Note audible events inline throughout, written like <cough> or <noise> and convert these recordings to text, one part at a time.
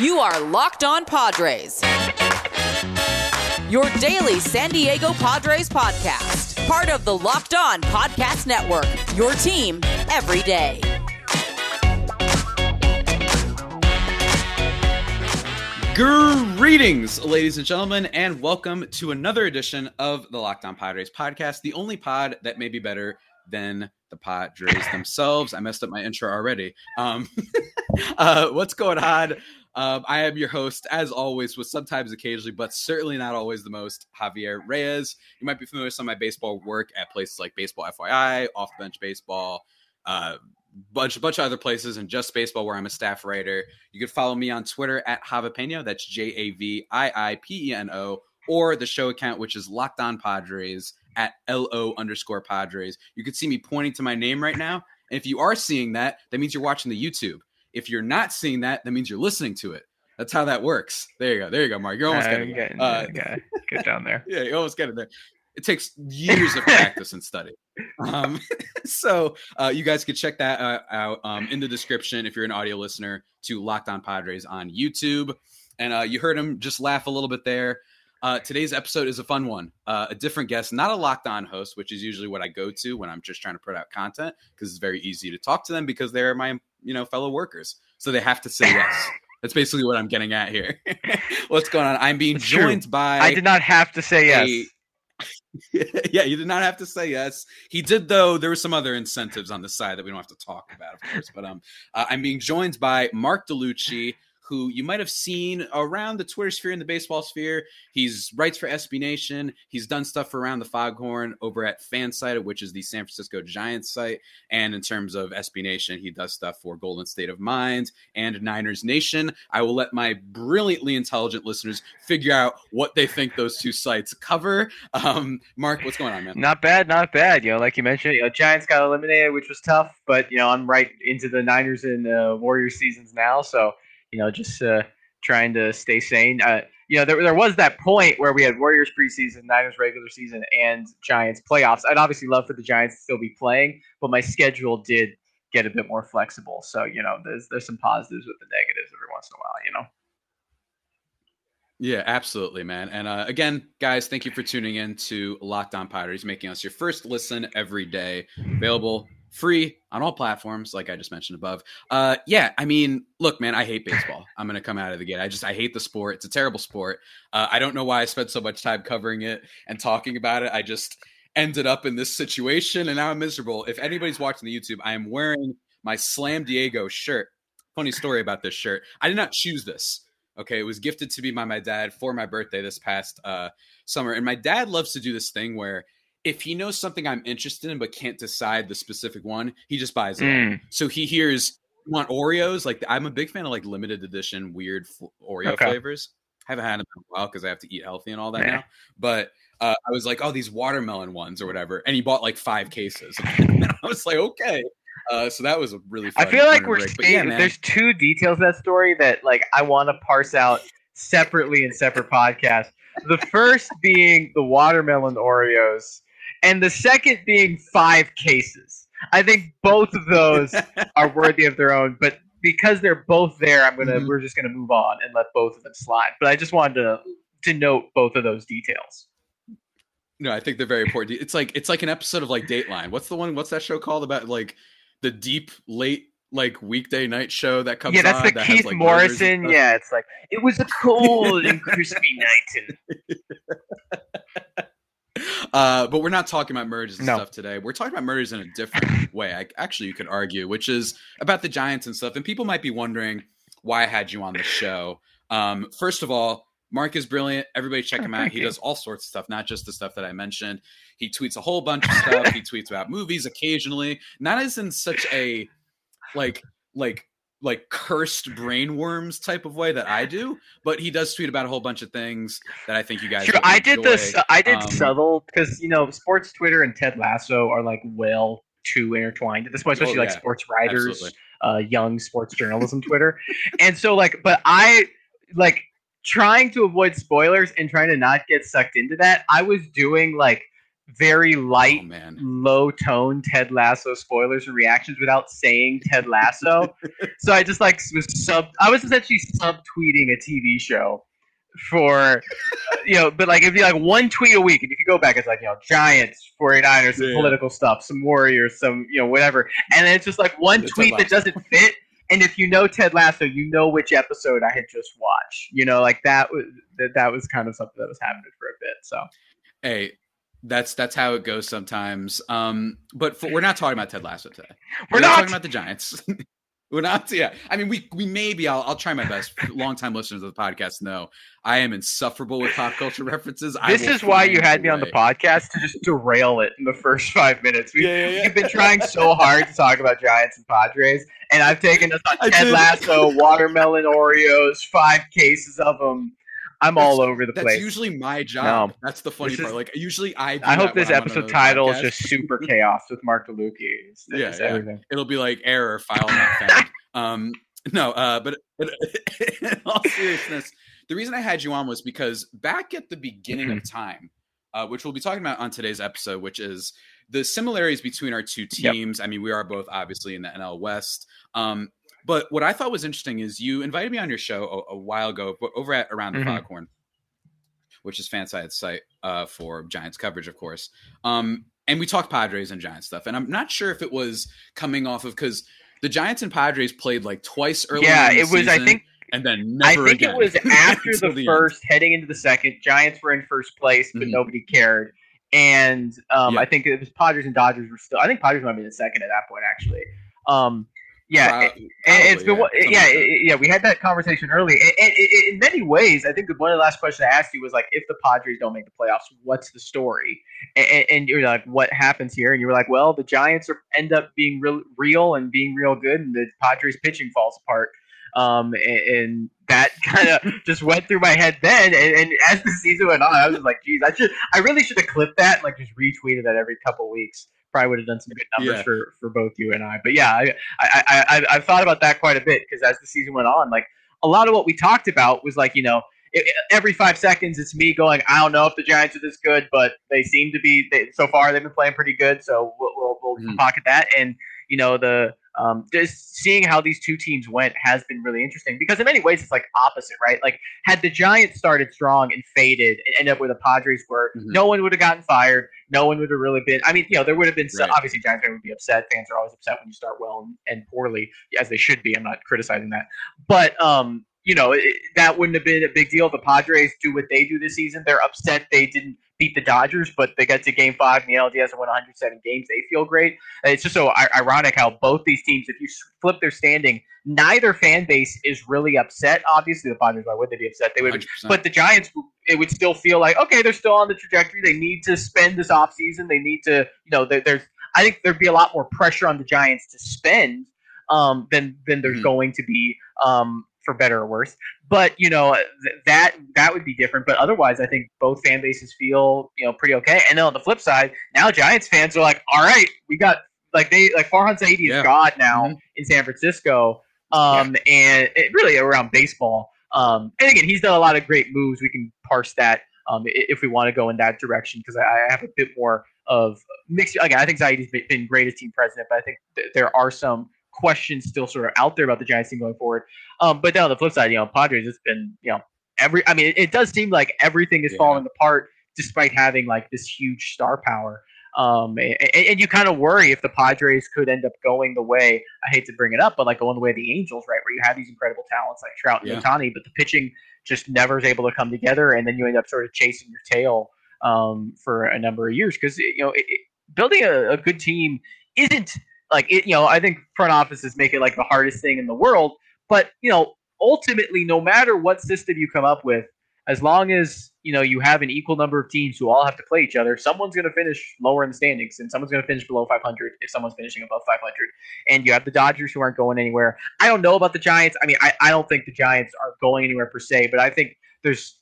You are Locked On Padres. Your daily San Diego Padres podcast. Part of the Locked On Podcast Network. Your team every day. Greetings, ladies and gentlemen, and welcome to another edition of the Locked On Padres podcast, the only pod that may be better than the Padres themselves. I messed up my intro already. Um, <laughs> uh, what's going on? Um, I am your host, as always, with sometimes occasionally, but certainly not always the most, Javier Reyes. You might be familiar with some of my baseball work at places like Baseball FYI, Off Bench Baseball, uh, bunch, bunch of other places, and Just Baseball, where I'm a staff writer. You can follow me on Twitter at Javapeno. That's J A V I I P E N O, or the show account, which is Locked On Padres at L O underscore Padres. You can see me pointing to my name right now. And if you are seeing that, that means you're watching the YouTube. If you're not seeing that, that means you're listening to it. That's how that works. There you go. There you go, Mark. You're almost Uh, getting, getting, uh, get down there. <laughs> yeah, you almost get it there. It takes years of practice and study. <laughs> Um, <laughs> so uh, you guys can check that uh, out um, in the description if you're an audio listener to Locked On Padres on YouTube. And uh, you heard him just laugh a little bit there. Uh, today's episode is a fun one. Uh, a different guest, not a locked on host, which is usually what I go to when I'm just trying to put out content because it's very easy to talk to them because they're my you know fellow workers, so they have to say yes. <laughs> That's basically what I'm getting at here. <laughs> What's going on? I'm being It's true. joined by I did not have to say yes. <laughs> yeah, you did not have to say yes. He did, though. There were some other incentives on the side that we don't have to talk about, of course. But um, uh, I'm being joined by Mark DeLucchi, who you might have seen around the Twitter sphere and the baseball sphere. He's writes for SB Nation. He's done stuff for around the Foghorn over at Fansided, which is the San Francisco Giants site. And in terms of SB Nation, he does stuff for Golden State of Mind and Niners Nation. I will let my brilliantly intelligent listeners figure out what they think those two sites cover. Um, Mark, what's going on, man? Not bad, not bad. You know, like you mentioned, you know, Giants got eliminated, which was tough, but you know, I'm right into the Niners and uh, Warriors seasons now, so you know, just uh, trying to stay sane. Uh, you know, there, there was that point where we had Warriors preseason, Niners regular season, and Giants playoffs. I'd obviously love for the Giants to still be playing, but my schedule did get a bit more flexible. So you know, there's there's some positives with the negatives every once in a while. You know. Yeah, absolutely, man. And uh, again, guys, thank you for tuning in to Locked On Padres, making us your first listen every day. Available free on all platforms, like I just mentioned above. Uh, yeah, I mean, look, man, I hate <laughs> baseball. I'm gonna come out of the gate. I just I hate the sport. It's a terrible sport. Uh, I don't know why I spent so much time covering it and talking about it. I just ended up in this situation, and now I'm miserable. If anybody's watching the YouTube, I am wearing my Slam Diego shirt. Funny story about this shirt. I did not choose this. Okay, it was gifted to me by my dad for my birthday this past uh, summer, and my dad loves to do this thing where if he knows something I'm interested in but can't decide the specific one, he just buys it. Mm. So he hears "You want Oreos. Like I'm a big fan of like limited edition weird Oreo Okay. flavors. I haven't had them in a while because I have to eat healthy and all that now. But uh, I was like, oh, these watermelon ones or whatever, and he bought like five cases. <laughs> and I was like, okay. Uh, so that was a really. Fun, I feel like we're. Yeah, there's two details of that story that like I want to parse out separately in separate podcasts. The first being the watermelon Oreos, and the second being five cases. I think both of those <laughs> are worthy of their own, but because they're both there, I'm gonna Mhm. we're just gonna move on and let both of them slide. But I just wanted to to note both of those details. No, I think they're very important. It's like it's like an episode of like Dateline. What's the one? What's that show called about like the deep late like weekday night show that comes yeah, that's on the that has, Keith like, Morrison. Yeah, it's like it was a cold and <laughs> crispy night and <laughs> <laughs> Uh, but we're not talking about murders and No. stuff today. We're talking about murders in a different <laughs> way. I, actually, you could argue, which is about the Giants and stuff. And people might be wondering why I had you on the show. Um, first of all, Mark is brilliant. Everybody check him out. He does all sorts of stuff, not just the stuff that I mentioned. He tweets a whole bunch of stuff. he <laughs> tweets about movies occasionally, not as in such a like like like cursed brainworms type of way that I do, but he does tweet about a whole bunch of things that I think you guys. Sure, I did enjoy. the I did Um, subtle because you know sports Twitter and Ted Lasso are like well too intertwined at this point, especially Oh, like sports writers, uh, young sports journalism Twitter, and so like, but I like trying to avoid spoilers and trying to not get sucked into that. I was doing like very light, Oh man. low tone Ted Lasso spoilers and reactions without saying Ted Lasso. so I just like was sub. I was essentially subtweeting a TV show for you know, but like it'd be like one tweet a week, and if you go back, it's like you know, Giants, 49ers, some Yeah. political stuff, some Warriors, some you know, whatever, and then it's just like one Ted tweet that doesn't fit. And if you know Ted Lasso, you know which episode I had just watched. You know, like that was that, that was kind of something that was happening for a bit. So Hey, that's that's how it goes sometimes. Um, but for, we're not talking about Ted Lasso today. we're not not. talking about the Giants. <laughs> we're not. Yeah, I mean, we we maybe I'll I'll try my best. Longtime listeners of the podcast know I am insufferable with pop culture references. This is why you had me on the podcast to just derail it in the first five minutes. We, Yeah, yeah, yeah. We've been trying so hard to talk about Giants and Padres, and I've taken us on <laughs> I Ted did. Lasso, watermelon Oreos, five cases of them. I'm all over the That's place. That's usually my job. No. That's the funny This is- part. Like usually I. I hope this when I'm on episode another title is just super <laughs> chaos with Mark DeLucchi. It's, Yeah, it's yeah. It'll be like error file not found. <laughs> um, no, uh, but, but <laughs> in all seriousness, the reason I had you on was because back at the beginning Mm-hmm. of time, uh, which we'll be talking about on today's episode, which is the similarities between our two Yep. teams. I mean, we are both obviously in the NL West. Um, but what I thought was interesting is you invited me on your show a, a while ago, but over at Around the Mhm. Foghorn, which is Fanside's site uh, for Giants coverage, of course. Um, and we talked Padres and Giants stuff. And I'm not sure if it was coming off of because the Giants and Padres played like twice earlier. Yeah, the it was. I think. and then I think again it was <laughs> after the end. first, heading into the second. Giants were in first place, but Mhm. nobody cared. And um, Yeah. I think it was Padres and Dodgers were still. I think Padres might be in second at that point, actually. Um, yeah, it's probably, been yeah, like yeah. We had that conversation early, in many ways, I think the one of the last questions I asked you was like, if the Padres don't make the playoffs, what's the story? And, and- and you're like, what happens here? And you were like, well, the Giants are, end up being real, real and being real good, and the Padres pitching falls apart. Um, and, and that <laughs> kind of just went through my head then. And, and as the season went on, I was like, geez, I should, I really should have clipped that and like just retweeted that every couple weeks. Probably would have done some good numbers Yeah. for, for both you and I. But yeah, I, I, I, I I've thought about that quite a bit because as the season went on, like a lot of what we talked about was like, you know, i i- every five seconds it's me going, I don't know if the Giants are this good, but they seem to be. They, so far, they've been playing pretty good, so we'll we'll, we'll Mhm. pocket that. And you know, the um, just seeing how these two teams went has been really interesting because in many ways it's like opposite, right? Like had the Giants started strong and faded and ended up where the Padres were, Mhm. no one would have gotten fired. No one would have really been. I mean, you know, there would have been some, Right. obviously Giants fans would be upset. Fans are always upset when you start well and, and poorly, as they should be. I'm not criticizing that, but um, you know, it, that wouldn't have been a big deal. The Padres do what they do this season. They're upset they didn't beat the Dodgers, but they got to Game Five in the LDS and won 107 games. They feel great. It's just so ironic how both these teams, if you flip their standing, neither fan base is really upset. Obviously, the Padres, why would they be upset? They would 100%. but the Giants, it would still feel like okay, they're still on the trajectory. They need to spend this offseason. They need to, you know, there's. I think there'd be a lot more pressure on the Giants to spend um, than than there's Mhm. going to be um, for better or worse. But you know th- that that would be different. But otherwise, I think both fan bases feel you know pretty okay. And then on the flip side, now Giants fans are like, all right, we got like they like Farhan Zaidi is Yeah. God now Mhm. in San Francisco, um, and it, really around baseball. Um, and again, he's done a lot of great moves. We can parse that um, if we want to go in that direction because I, I have a bit more of mixed. Again, I think Zaidi's been- been great as team president, but I think th- there are some questions still sort of out there about the Giants team going forward. Um, but then on the flip side, you know, Padres, it's been you know every. I mean, it, it does seem like everything is Yeah. falling apart despite having like this huge star power. Um, and, and you kind of worry if the Padres could end up going the way I hate to bring it up, but like going the way of the Angels, right, where you have these incredible talents like Trout and Yeah. Ohtani, but the pitching just never is able to come together, and then you end up sort of chasing your tail um, for a number of years because you know it, it, building a, a good team isn't like it. You know, I think front offices make it like the hardest thing in the world, but you know, ultimately, no matter what system you come up with, as long as you know you have an equal number of teams who all have to play each other, someone's going to finish lower in the standings, and someone's going to finish below 500 if someone's finishing above 500. And you have the Dodgers who aren't going anywhere. I don't know about the Giants. I mean, I, I don't think the Giants are going anywhere per se, but I think there's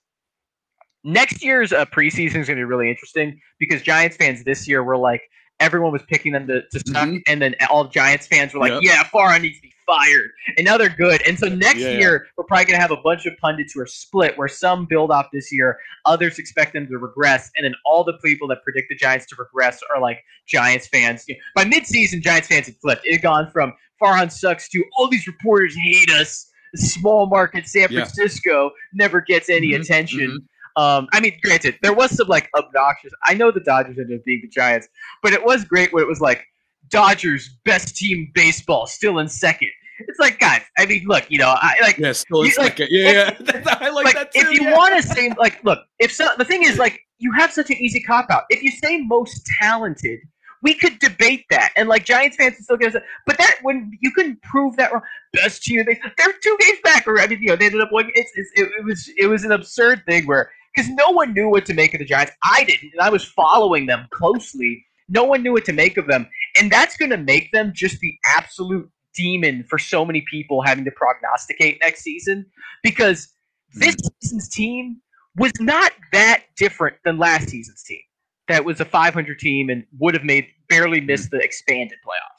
next year's uh, preseason is going to be really interesting because Giants fans this year were like everyone was picking them to, to suck, Mhm. and then all Giants fans were like, Yep. "Yeah, Farhan needs to be fired," and now they're good. And so next Yeah, yeah. year we're probably gonna have a bunch of pundits who are split, where some build off this year, others expect them to regress, and then all the people that predict the Giants to regress are like Giants fans. By midseason, Giants fans had flipped. It had gone from Farhan sucks to all these reporters hate us. Small market San Yeah. Francisco never gets any Mhm, attention. Um, I mean, granted, there was some like obnoxious. I know the Dodgers ended up being the Giants, but it was great when it was like Dodgers best team baseball still in second. It's like, guys, I mean, look, you know, I like Yeah, still You- a like, second. yeah, yeah. <laughs> I like, like that too. if you yeah. want to say like look if so the thing is like you have such an easy cop out if you say most talented we could debate that and like giants fans would still get us but that when you can prove that wrong best team they, they're two games back or i mean you know they ended up winning it's, it's it, it was it was an absurd thing where because no one knew what to make of the giants i didn't and i was following them closely no one knew what to make of them and that's going to make them just the absolute demon for so many people having to prognosticate next season because this hmm. season's team was not that different than last season's team. That was a 500 team and would have made barely missed the expanded playoffs.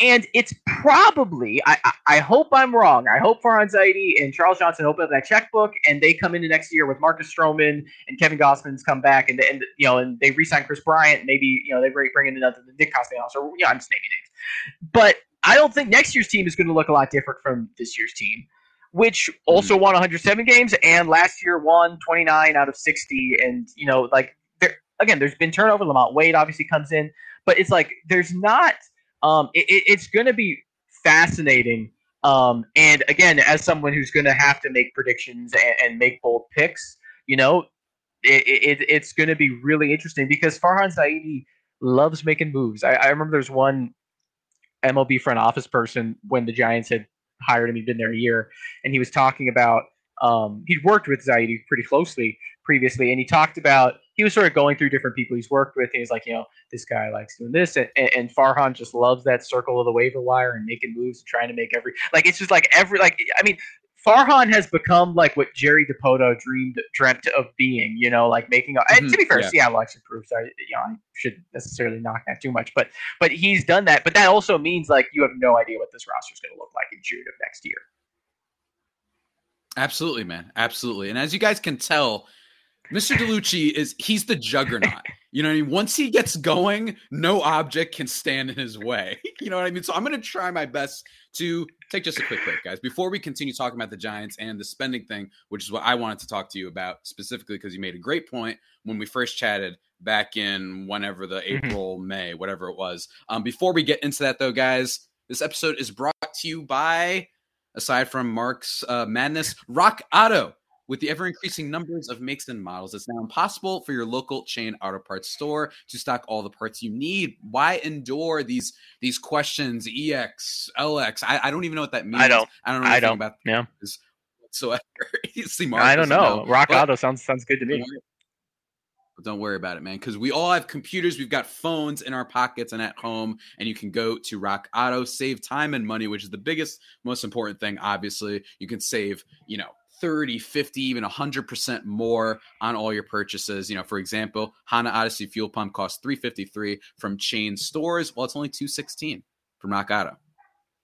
And it's probably, I, I, I hope I'm wrong. I hope Farhan Zaidi and Charles Johnson open up that checkbook and they come into next year with Marcus Stroman and Kevin Gausman's come back and, and you know and they re-sign Kris Bryant. Maybe you know they bring bring in another Nick Castellanos or you know I'm just naming names. But I don't think next year's team is going to look a lot different from this year's team which also hmm. won 107 games and last year won 29 out of 60 and you know like there again there's been turnover LaMonte Wade obviously comes in but it's like there's not um it, it- it's going to be fascinating um and again as someone who's going to have to make predictions and, and make bold picks you know it, it's going to be really interesting because farhan zaidi loves making moves. I, I remember there's one mlb front office person when the giants had hired him he'd been there a year and he was talking about um, he'd worked with Zaidi pretty closely previously, and he talked about he was sort of going through different people he's worked with. He's like, you know, this guy likes doing this, and, and Farhan just loves that circle of the waiver wire and making moves and trying to make every like it's just like every like I mean. Farhan has become like what Jerry Dipoto dreamed dreamt of being, you know, like making. A, and to be Mhm, fair, yeah. Seattle actually proved. So I, you know, I shouldn't necessarily knock that too much, but but he's done that. But that also means like you have no idea what this roster is going to look like in June of next year. Absolutely, man. Absolutely. And as you guys can tell, Mr. DeLucchi is he's the juggernaut. <laughs> You know what I mean? Once he gets going, no object can stand in his way. <laughs> You know what I mean? So I'm gonna try my best to take just a quick break, guys. Before we continue talking about the Giants and the spending thing, which is what I wanted to talk to you about specifically because you made a great point when we first chatted back in whenever the Mhm. April, May, whatever it was. Um, before we get into that though, guys, this episode is brought to you by aside from Mark's uh, madness, Rock Auto. With the ever increasing numbers of makes and models, it's now impossible for your local chain auto parts store to stock all the parts you need. Why endure these these questions? EX, LX. I, I don't even know what that means. I don't. I don't know I anything don't. about Yeah. whatsoever. <laughs> You See, Mark I don't know. Rock But- Auto sounds sounds good to me. but don't worry about it, man, because we all have computers. We've got phones in our pockets and at home, and you can go to Rock Auto, save time and money, which is the biggest, most important thing. Obviously, you can save, you know, 30, 50, even 100% more on all your purchases. You know, for example, Honda Odyssey fuel pump costs 353 from chain stores. Well, it's only 216 from Rock Auto.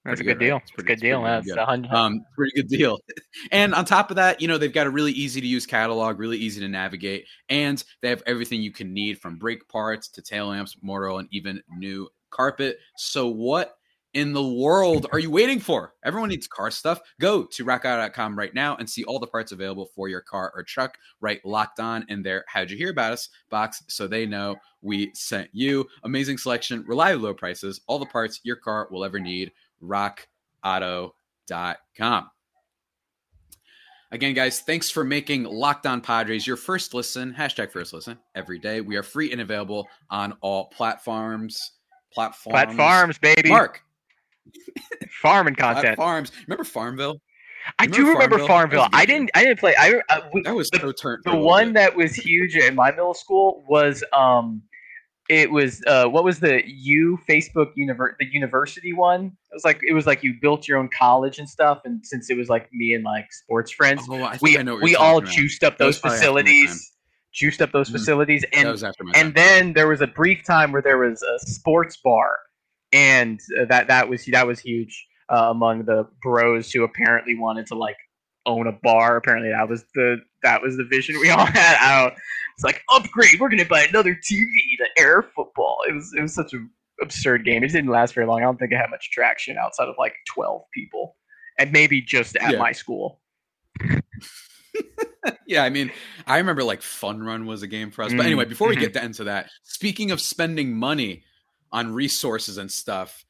That's a good good, deal. right? It's It's a good deal. pretty That's good. a hundred. Um, pretty good deal. <laughs> and on top of that, you know, they've got a really easy to use catalog, really easy to navigate, and they have everything you can need from brake parts to tail lamps, motor oil, and even new carpet. So what in the world <laughs> are you waiting for? Everyone needs car stuff. Go to rockauto.com right now and see all the parts available for your car or truck right locked on in their how'd you hear about us box so they know we sent you. Amazing selection, reliable low prices, all the parts your car will ever need. rockauto.com. Again, guys, thanks for making Locked On Padres your first listen, hashtag first listen every day. We are free and available on all platforms. Platforms. Platforms, baby. Mark, Farming content. Farms. Remember Farmville? I Remember do remember Farmville? Farmville. That was a I didn't. I didn't play. I uh, we, That was the, so turned. the one that was huge in my middle school was um, it was uh, what was the U Facebook univer- the university one? It was like it was like you built your own college and stuff. And since it was like me and like sports friends, Oh, I we I we all about. juiced up those probably after my time. facilities juiced up those Mhm. facilities, that and was after my and then there was a brief time where there was a sports bar, and uh, that that was that was huge uh, among the bros who apparently wanted to like own a bar. Apparently, that was the that was the vision we all <laughs> had. Don't, it's like upgrade. We're gonna buy another TV to air football. It was it was such an absurd game. It didn't last very long. I don't think it had much traction outside of like twelve people, and maybe just at Yeah. my school. <laughs> yeah, I mean, I remember like Fun Run was a game for us. But Mm, anyway, before we mhm. get to, into that, speaking of spending money on resources and stuff,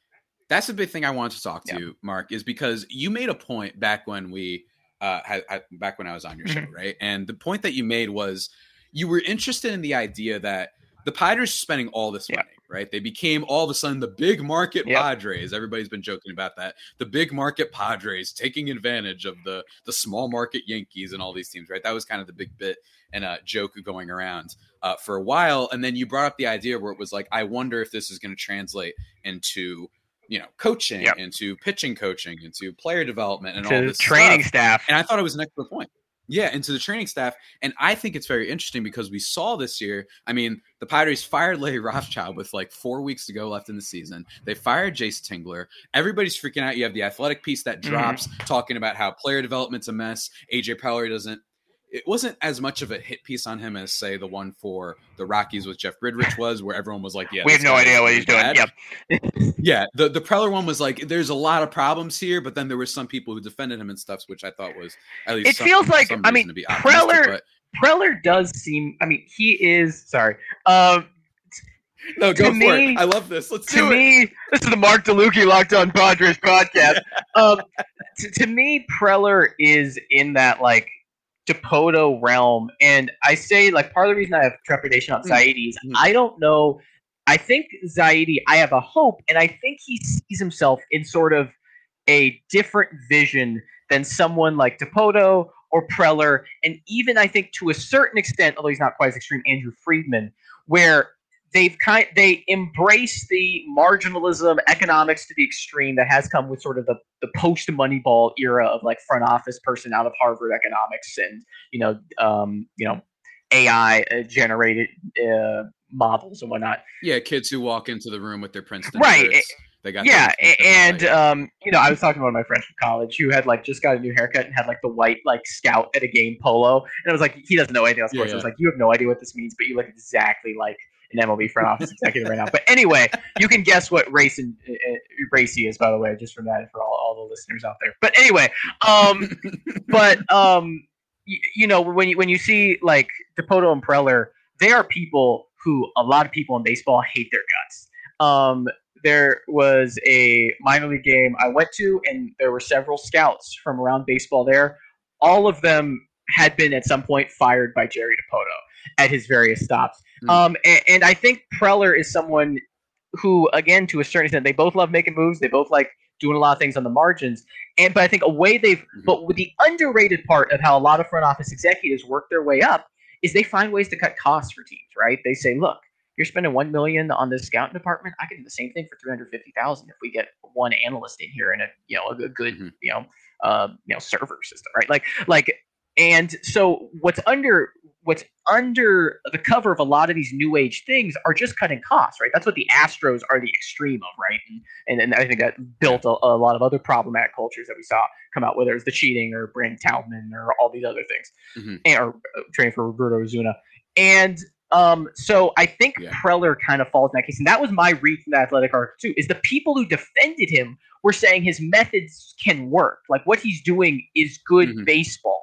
that's the big thing I wanted to talk to Yeah. you, Mark, is because you made a point back when we uh had, had- back when I was on your show, Mhm. right? And the point that you made was you were interested in the idea that the Padres are spending all this Yeah. money, right? They became all of a sudden the big market Yep. Padres. Everybody's been joking about that. The big market Padres taking advantage of the the small market Yankees and all these teams, right? That was kind of the big bit and a joke going around uh, for a while. And then you brought up the idea where it was like, I wonder if this is going to translate into you know coaching, Yep. into pitching coaching, into player development, and all To this training stuff. staff. And I thought it was an excellent point. Yeah, into the training staff. And I think it's very interesting because we saw this year. I mean, the Padres fired Larry Rothschild with like four weeks to go left in the season. They fired Jayce Tingler. Everybody's freaking out. You have the athletic piece that Mhm. drops talking about how player development's a mess. AJ Preller doesn't. It wasn't as much of a hit piece on him as, say, the one for the Rockies with Jeff Bridich <laughs> was, where everyone was like, "Yeah, we have no idea what he's doing. Yep. <laughs> Yeah, the the Preller one was like, there's a lot of problems here, but then there were some people who defended him and stuff, which I thought was at least It some- feels like- I mean, Preller- but- Preller does seem. I mean, he is. Sorry. Um, no, go for me- it. I love this. Let's to do it. me, this is the Mark DeLucchi Locked On Padres <laughs> podcast. um, to, to me, Preller is in that like Dipoto realm, and I say like part of the reason I have trepidation on Mm. Zaidi is Mm. I don't know. I think Zaidi, I have a hope, and I think he sees himself in sort of a different vision than someone like Dipoto or Preller, and even I think to a certain extent, although he's not quite as extreme, Andrew Friedman, where they've kind they embrace the marginalism economics to the extreme that has come with sort of the, the post Moneyball era of like front office person out of Harvard economics and you know um, you know AI uh, generated uh, models and whatnot. Yeah, kids who walk into the room with their Princeton Right, shirts, They got yeah, and um, you know, I was talking to one of my friends from college who had like just got a new haircut and had like the white like scout at a game polo, and I was like, he doesn't know anything else. Of Yeah, course, I was like, you have no idea what this means, but you look exactly like an MLB front office executive right now. But anyway, you can guess what race and uh, uh, race he is, by the way, just from that, for all, all the listeners out there. But anyway, um, <laughs> but um, you, you know, when you when you see like Dipoto and Preller, they are people who a lot of people in baseball hate their guts. Um, there was a minor league game I went to, and there were several scouts from around baseball there. All of them had been at some point fired by Jerry Dipoto at his various stops. Hmm. Um, and, and I think Preller is someone who, again, to a certain extent, they both love making moves. They both like doing a lot of things on the margins. And but I think a way they've, but with the underrated part of how a lot of front office executives work their way up is they find ways to cut costs for teams. Right? They say, look, you're spending one million on this scouting department. I can do the same thing for three hundred fifty thousand if we get one analyst in here and a you know a good, Mhm. you know uh, you know server system, right? Like like and so what's under what's under the cover of a lot of these new age things are just cutting costs, right? That's what the Astros are the extreme of, right? And and, and I think that built a, a lot of other problematic cultures that we saw come out, whether it's the cheating or Brandon Taubman or all these other things, Mhm. and, or uh, training for Roberto Osuna. And um, so I think Yeah. Preller kind of falls in that case, and that was my read from the athletic article too. Is the people who defended him were saying his methods can work, like what he's doing is good Mhm. baseball.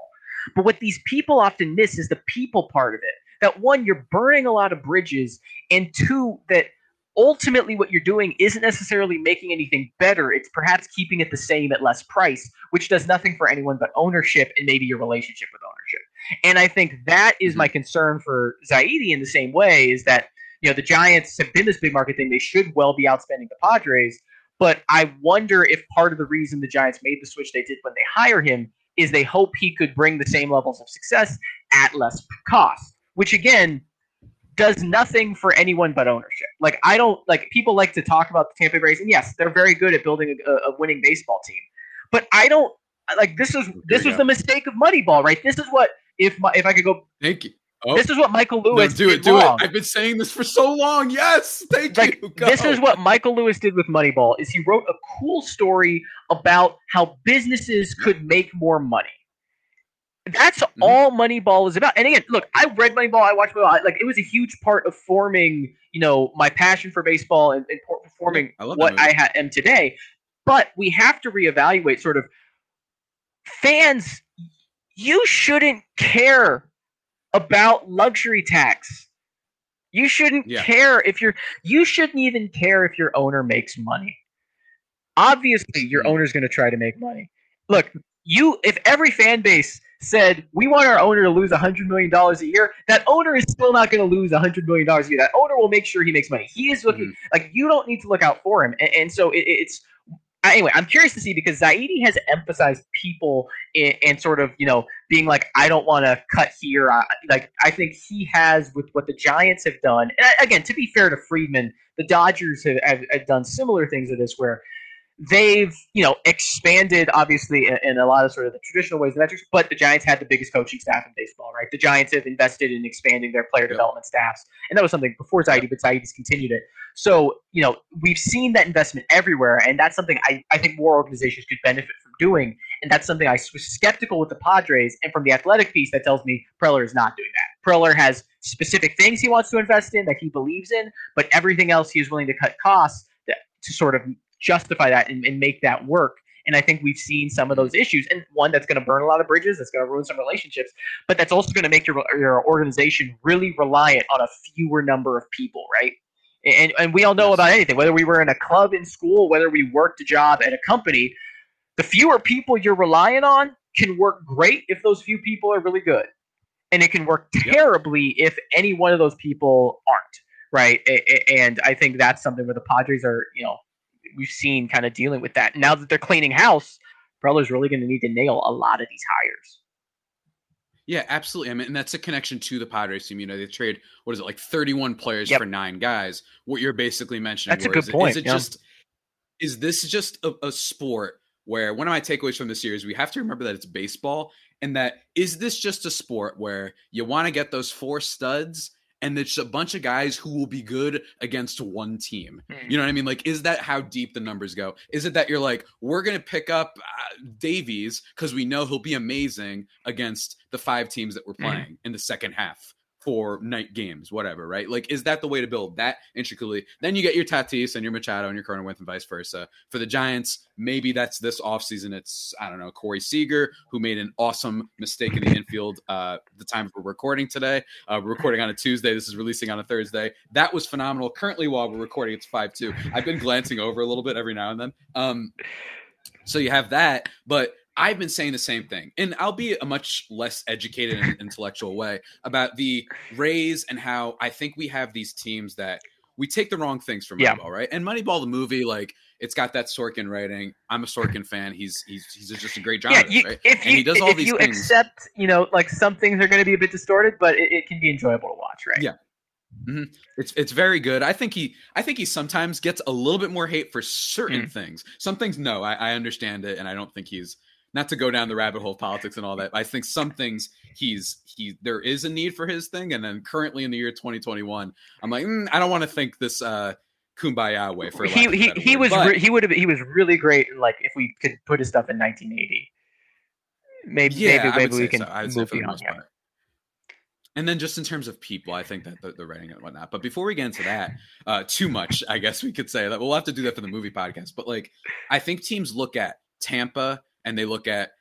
But what these people often miss is the people part of it. That one, you're burning a lot of bridges, and two, that ultimately what you're doing isn't necessarily making anything better. It's perhaps keeping it the same at less price, which does nothing for anyone but ownership and maybe your relationship with ownership. And I think that is my mm-hmm. concern for Zaidi in the same way is that, you know, the Giants have been this big market thing. They should well be outspending the Padres. But I wonder if part of the reason the Giants made the switch they did when they hire him is they hope he could bring the same levels of success at less cost, which again does nothing for anyone but ownership. Like I don't like people like to talk about the Tampa Bay Rays, and yes, they're very good at building a, a winning baseball team. But I don't like this is this was go. the mistake of Moneyball, right? This is what if my if I could go Thank you. Oh. This is what Michael Lewis no, do it, do wrong. it. I've been saying this for so long. Yes, thank like, you. Go. This is what Michael Lewis did with Moneyball. Is he wrote a cool story about how businesses could make more money. That's mm-hmm. all Moneyball is about. And again, look, I read Moneyball. I watched Moneyball. Like it was a huge part of forming, you know, my passion for baseball and, and forming I what I ha- am today. But we have to reevaluate sort of fans. You shouldn't care about luxury tax. You shouldn't yeah. care if you're. You shouldn't even care if your owner makes money. Obviously, your mm-hmm. owner's going to try to make money. Look, you. If every fan base said we want our owner to lose $100 million a year, that owner is still not going to lose $100 million a year. That owner will make sure he makes money. He is looking mm-hmm. like you don't need to look out for him. And, and so it, it's anyway, I'm curious to see because Zaidi has emphasized people and sort of, you know, being like, I don't want to cut here. I, like, I think he has with what the Giants have done. And again, to be fair to Friedman, the Dodgers have, have, have done similar things to this where they've you know expanded obviously in, in, a lot of sort of the traditional ways and metrics, but the Giants had the biggest coaching staff in baseball, right? The Giants have invested in expanding their player development staffs, and that was something before Zaidi, but Zaidi's continued it. So you know we've seen that investment everywhere, and that's something I, I think more organizations could benefit from doing, and that's something I was skeptical with the Padres, and from the athletic piece that tells me Preller is not doing that. Preller has specific things he wants to invest in that he believes in, but everything else he is willing to cut costs to sort of justify that and, and make that work. And I think we've seen some of those issues. And one that's going to burn a lot of bridges, that's going to ruin some relationships, but that's also going to make your, your organization really reliant on a fewer number of people, right? And, and we all know about anything, whether we were in a club in school, whether we worked a job at a company, the fewer people you're relying on can work great if those few people are really good. And it can work terribly if any one of those people aren't, right? And I think that's something where the Padres are, you know, we've seen kind of dealing with that. Now that they're cleaning house, Preller's really going to need to nail a lot of these hires. Yeah, absolutely. I mean, and that's a connection to the Padres team. You know, they trade what is it like thirty-one players yep. for nine guys. What you're basically mentioning. That's a good is point. It, is it yeah. just is this just a, a sport where one of my takeaways from the series we have to remember that it's baseball and that is this just a sport where you want to get those four studs and it's a bunch of guys who will be good against one team. Mm. You know what I mean? Like, is that how deep the numbers go? Is it that you're like, we're going to pick up uh, Davies because we know he'll be amazing against the five teams that we're hmm. playing mm. in the second half? For night games, whatever, right? Like, is that the way to build that intricately? Then you get your Tatis and your Machado and your Cronenworth and vice versa. For the Giants, maybe that's this offseason. It's, I don't know, Corey Seager, who made an awesome mistake in the infield uh, the time we're recording today. Uh, we're recording on a Tuesday. This is releasing on a Thursday. That was phenomenal. Currently, while we're recording, it's 5 2. I've been glancing over a little bit every now and then. Um, so you have that, but I've been saying the same thing, and I'll be a much less educated and <laughs> intellectual way about the Rays and how I think we have these teams that we take the wrong things from Moneyball, yeah. right? And Moneyball, the movie, like it's got that Sorkin writing. I'm a Sorkin fan. He's he's he's just a great job, yeah, you, right? If and you, he does all if these you things. accept, you know, like some things are going to be a bit distorted, but it, it can be enjoyable to watch, right? Yeah, Mm-hmm. It's it's very good. I think he I think he sometimes gets a little bit more hate for certain mm. things. Some things, no, I, I, understand it, and I don't think he's not to go down the rabbit hole of politics and all that. I think some things he's he there is a need for his thing, and then currently in the year 2021, I'm like, mm, I don't want to think this uh kumbaya way for he he, he was re- he would have he was really great. Like if we could put his stuff in 1980, maybe yeah, maybe maybe we can so. move beyond. Yeah. And then just in terms of people, I think that the, the writing and whatnot. But before we get into that, uh, too much, I guess we could say that we'll have to do that for the movie podcast. But like, I think teams look at Tampa and they look at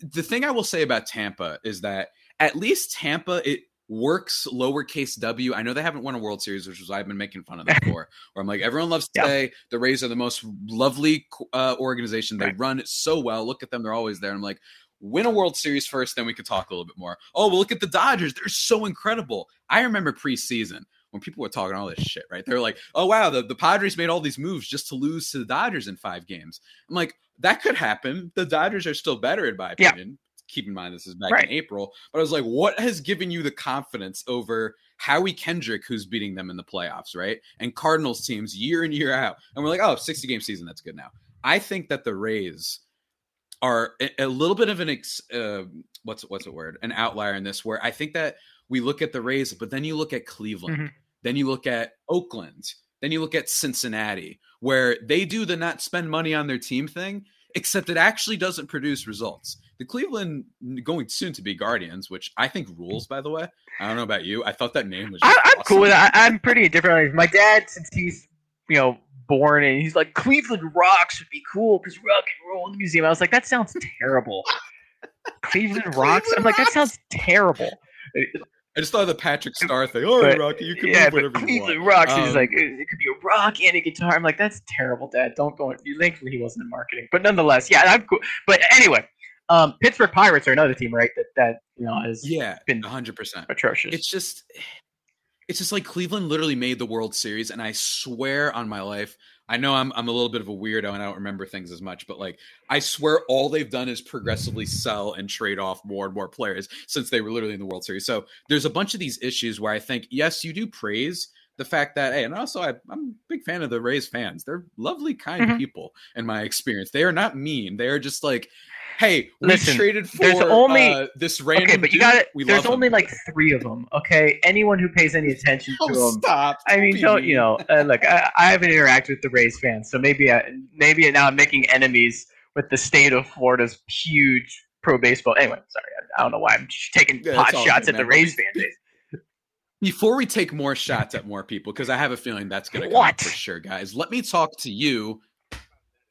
the thing I will say about Tampa is that at least Tampa it works lowercase w. I know they haven't won a World Series, which is I've been making fun of them <laughs> for. Where I'm like, everyone loves to yeah. say the Rays are the most lovely uh, organization. They right. run so well. Look at them; they're always there. I'm like, win a World Series first, then we could talk a little bit more. Oh, well, look at the Dodgers; they're so incredible. I remember preseason when people were talking all this shit, right? They're like, oh wow, the, the Padres made all these moves just to lose to the Dodgers in five games. I'm like, that could happen. The Dodgers are still better, in my opinion. Yeah. Keep in mind this is back right. in April. But I was like, what has given you the confidence over Howie Kendrick, who's beating them in the playoffs, right? And Cardinals teams year in, year out. And we're like, oh, 60 game season, that's good now. I think that the Rays are a, a little bit of an ex, uh, what's what's the word? An outlier in this, where I think that we look at the Rays, but then you look at Cleveland, Mhm. then you look at Oakland, then you look at Cincinnati, where they do the not spend money on their team thing, except it actually doesn't produce results. The Cleveland going soon to be Guardians, which I think rules, by the way. I don't know about you. I thought that name was. I, just I'm cool with it. I, I'm pretty different. My dad, since he's you know born and he's like Cleveland rocks would be cool because rock and roll in the museum. I was like, that sounds terrible. <laughs> Cleveland rocks. I'm like, that sounds terrible. <laughs> I just thought of the Patrick Star thing. All right, But- Rocky, you can yeah, move whatever you want. Cleveland rocks. he's Um, like, it, it could be a rock and a guitar. I'm like, that's terrible, Dad. Don't go. In. Thankfully, he wasn't in marketing, but nonetheless, yeah, I'm cool. But anyway, um, Pittsburgh Pirates are another team, right? That that you know has Yeah, been hundred percent. atrocious. It's just, it's just like Cleveland literally made the World Series, and I swear on my life, I know I'm I'm a little bit of a weirdo and I don't remember things as much, but like I swear all they've done is progressively sell and trade off more and more players since they were literally in the World Series. So there's a bunch of these issues where I think yes, you do praise the fact that hey, and also I, I'm a big fan of the Rays fans. They're lovely, kind Mhm. people in my experience. They are not mean. They are just like. Hey, we Listen, traded for there's only- uh, this random. okay, but you got it. We There's him. only like three of them. Okay, anyone who pays any attention to Oh, them. stop! I mean, don't you know? Uh, look, I, I haven't interacted with the Rays fans, so maybe I, maybe now I'm making enemies with the state of Florida's huge pro baseball. Anyway, sorry, I, I don't know why I'm taking Yeah, pot shots good, at the man. Rays But fan base. Before we take more <laughs> shots at more people, because I have a feeling that's going to come What? for sure, guys. Let me talk to you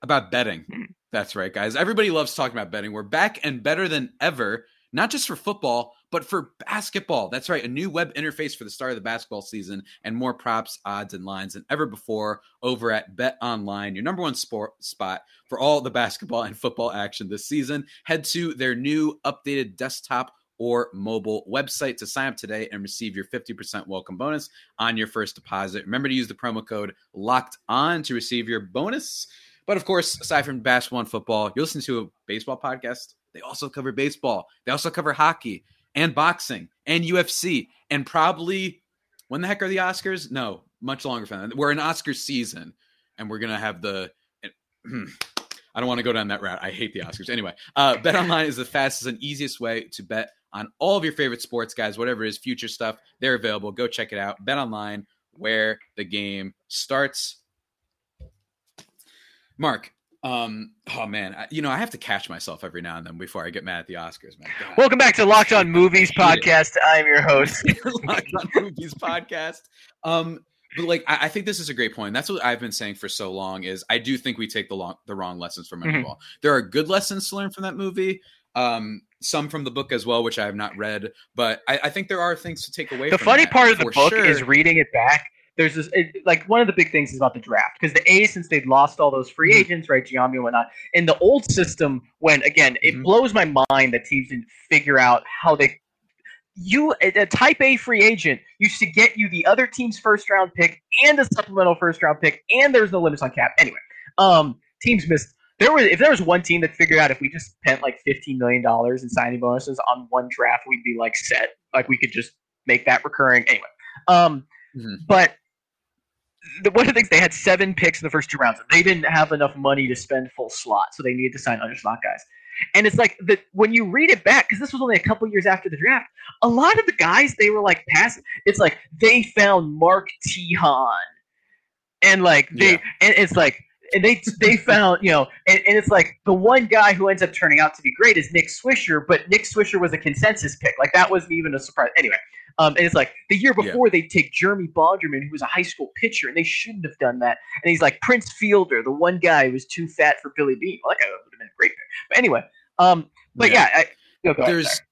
about betting. Hmm. That's right, guys. Everybody loves talking about betting. We're back and better than ever, not just for football, but for basketball. That's right, a new web interface for the start of the basketball season and more props, odds, and lines than ever before over at Bet Online, your number one sport spot for all the basketball and football action this season. Head to their new updated desktop or mobile website to sign up today and receive your 50% welcome bonus on your first deposit. Remember to use the promo code locked on to receive your bonus. But of course, aside from basketball and football, you listen to a baseball podcast. They also cover baseball. They also cover hockey and boxing and UFC and probably when the heck are the Oscars? No, much longer from that. We're in Oscar season and we're gonna have the. <clears throat> I don't want to go down that route. I hate the Oscars. Anyway, uh, <laughs> Bet Online is the fastest and easiest way to bet on all of your favorite sports, guys. Whatever it is, future stuff, they're available. Go check it out. Bet Online, where the game starts. Mark, um, oh man, I, you know I have to catch myself every now and then before I get mad at the Oscars, man. God. Welcome back to Locked On Movies <laughs> podcast. I'm your host. <laughs> Locked on Movies podcast. Um, but like I, I think this is a great point. That's what I've been saying for so long. Is I do think we take the long, the wrong lessons from Mhm. Moneyball. There are good lessons to learn from that movie. Um, some from the book as well, which I have not read. But I, I think there are things to take away. The funny that, part of the book sure. is reading it back. There's this, it, like, one of the big things is about the draft because the A's, since they'd lost all those free Mhm. agents, right, Giambi and whatnot, in the old system, when again, it Mhm. blows my mind that teams didn't figure out how they. You a a type A free agent used to get you the other team's first round pick and a supplemental first round pick, and there's no limits on cap. Anyway, um, teams missed. There was if there was one team that figured out if we just spent like fifteen million dollars in signing bonuses on one draft, we'd be like set. Like we could just make that recurring. Anyway, um, Mhm. but the, one of the things they had seven picks in the first two rounds. They didn't have enough money to spend full slot, so they needed to sign under slot guys. And it's like that when you read it back, because this was only a couple years after the draft. A lot of the guys they were like pass. It's like they found Mark Teahen, and like they, Yeah. and it's like. And they they found you know, and, and it's like the one guy who ends up turning out to be great is Nick Swisher, but Nick Swisher was a consensus pick. Like that wasn't even a surprise. Anyway, um, and it's like the year Yeah. before they take Jeremy Bonderman, who was a high school pitcher, and they shouldn't have done that. And he's like Prince Fielder, the one guy who was too fat for Billy Beane. Well, that guy would have been a great pick. But anyway, um, but yeah, I, no, go ahead, there's sorry.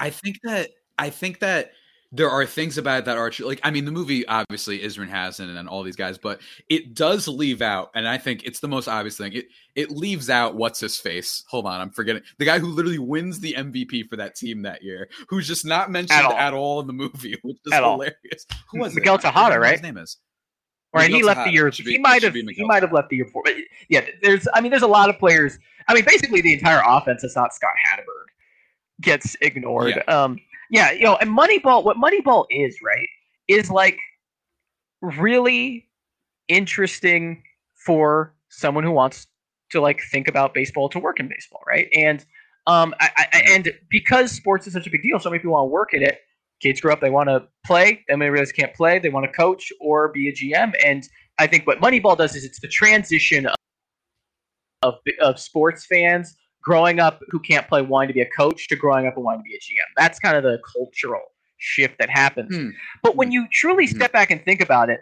i think that i think that there are things about it that are true like i mean the movie obviously Isran Hassan and then all these guys but it does leave out and i think it's the most obvious thing it it leaves out what's his face hold on i'm forgetting the guy who literally wins the mvp for that team that year who's just not mentioned At at all. all, in the movie <laughs> which is At all. hilarious who was Miguel it? Tejada, right? his name is Right, and he Miguel left the year. Be- He might have. He might have left the year before. But yeah, there's. I mean, there's a lot of players. I mean, basically the entire offense is not Scott Hatteberg gets ignored. Um, yeah, you know, and Moneyball. What Moneyball is, right, is like really interesting for someone who wants to like think about baseball to work in baseball, right? And um, I, I, and because sports is such a big deal, so many people want to work in it. kids grow up, they want to play, then they realize they can't play, they want to coach or be a GM. And I think what Moneyball does is it's the transition of, of, of sports fans growing up who can't play wanting to be a coach to growing up and wanting to be a GM. That's kind of the cultural shift that happens. Hmm. But when you truly Hmm. step back and think about it,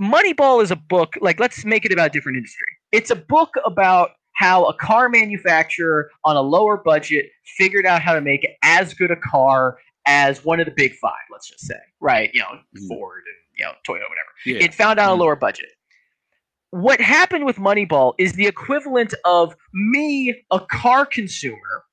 Moneyball is a book, like, let's make it about a different industry. It's a book about how a car manufacturer on a lower budget figured out how to make as good a car as one of the big five, let's just say, right? You know, Mhm. Ford and, you know, Toyota, whatever. Yeah. It found out a lower budget. What happened with Moneyball is the equivalent of me, a car consumer,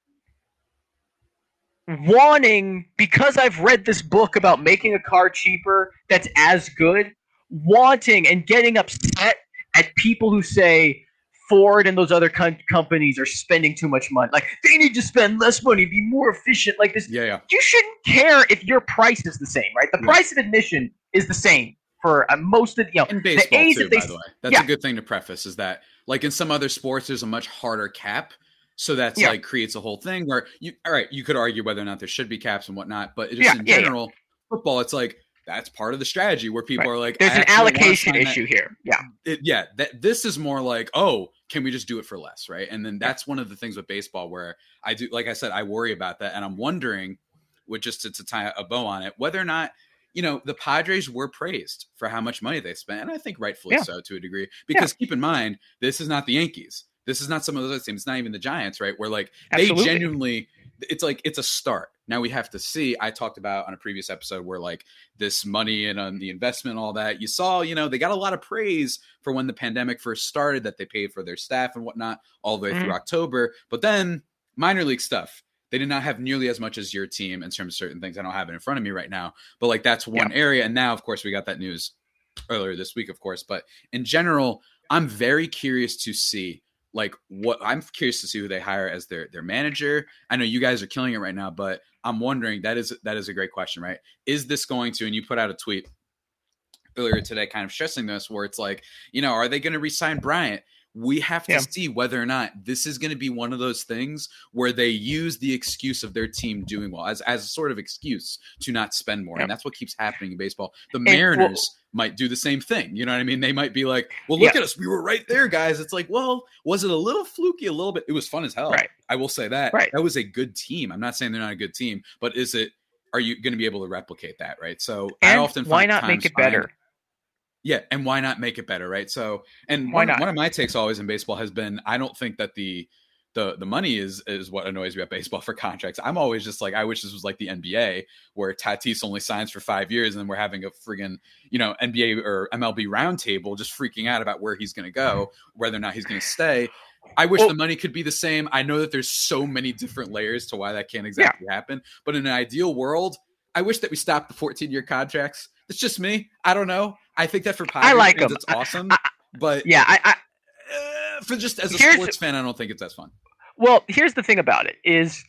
wanting, because I've read this book about making a car cheaper that's as good, wanting and getting upset at people who say Ford and those other com- companies are spending too much money. Like, they need to spend less money, be more efficient. Like, this yeah, yeah. you shouldn't care if your price is the same, right? The Yeah. price of admission is the same for uh, most of you know. In baseball A's, too, they by the way. That's yeah. a good thing to preface is that like in some other sports, there's a much harder cap. So that's Yeah. like creates a whole thing where you all right, you could argue whether or not there should be caps and whatnot, but just Yeah, in general, football, it's like that's part of the strategy where people Right. are like, There's an allocation sign that- issue here. Yeah, it, yeah, that this is more like, oh, can we just do it for less, right? And then that's one of the things with baseball where I do, like I said, I worry about that, and I'm wondering, with just to, to tie a bow on it, whether or not you know the Padres were praised for how much money they spent, and I think rightfully Yeah. so to a degree. Because keep in mind, this is not the Yankees. This is not some of those other teams. It's not even the Giants, right? Where like Absolutely. they genuinely, it's like it's a start. Now we have to see. I talked about on a previous episode where like this money and on the investment, all that. You saw, you know, they got a lot of praise for when the pandemic first started, that they paid for their staff and whatnot all the way through mm-hmm. October. But then minor league stuff, they did not have nearly as much as your team in terms of certain things. I don't have it in front of me right now, but like that's one area. And now, of course, we got that news earlier this week, of course. But in general, I'm very curious to see like what I'm curious to see who they hire as their their manager. I know you guys are killing it right now, but I'm wondering that is that is a great question, right? Is this going to and you put out a tweet earlier today kind of stressing this where it's like, you know, are they going to resign Bryant? We have to Yeah. see whether or not this is going to be one of those things where they use the excuse of their team doing well as, as a sort of excuse to not spend more. Yeah. And that's what keeps happening in baseball. The well- Mariners might do the same thing. You know what I mean? They might be like, well, look Yeah. at us. We were right there, guys. It's like, well, was it a little fluky? A little bit. It was fun as hell. Right. I will say that. Right. That was a good team. I'm not saying they're not a good team, but is it, are you going to be able to replicate that? Right. So I and often why not make it better? Yeah, and why not make it better, right? So, and Why one, not? one of my takes always in baseball has been I don't think that the the the money is is what annoys me about <laughs> baseball for contracts. I'm always just like I wish this was like the NBA where Tatis only signs for five years and then we're having a friggin' you know NBA or MLB roundtable just freaking out about where he's going to go, whether or not he's going to stay. I wish Well- the money could be the same. I know that there's so many different layers to why that can't exactly happen, but in an ideal world, I wish that we stopped the 14 year contracts. It's just me. I don't know. I think that for Padres like fans, 'em. it's awesome, I- but Yeah, I, I uh, for just as a sports fan, I don't think it's as fun. Well, here's the thing about it is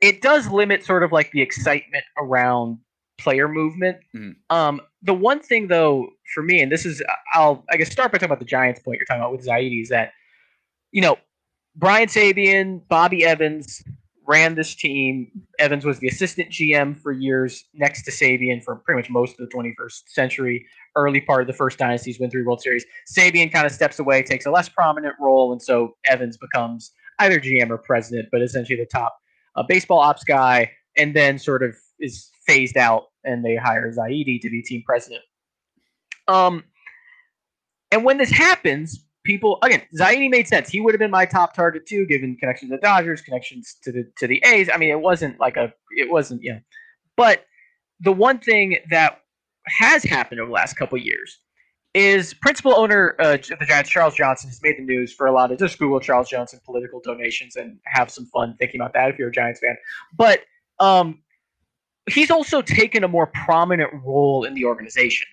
it does limit sort of like the excitement around player movement. Mhm. Um, the one thing though for me, and this is I'll I guess start by talking about the Giants point you're talking about with Zaidi is that you know Brian Sabean, Bobby Evans ran this team. Evans was the assistant GM for years next to Sabean for pretty much most of the 21st century. Early part of the first dynasty's win three World Series. Sabean kind of steps away, takes a less prominent role, and so Evans becomes either GM or president, but essentially the top uh, baseball ops guy, and then sort of is phased out, and they hire Zaidi to be team president. Um, and when this happens, people again, Zaidi made sense. He would have been my top target too, given connections to the Dodgers, connections to the to the A's. I mean, it wasn't like a, it wasn't, you know. But the one thing that has happened over the last couple years is principal owner uh, of the Giants, Charles Johnson, has made the news for a lot of just Google Charles Johnson political donations and have some fun thinking about that if you're a Giants fan. But um, he's also taken a more prominent role in the organization.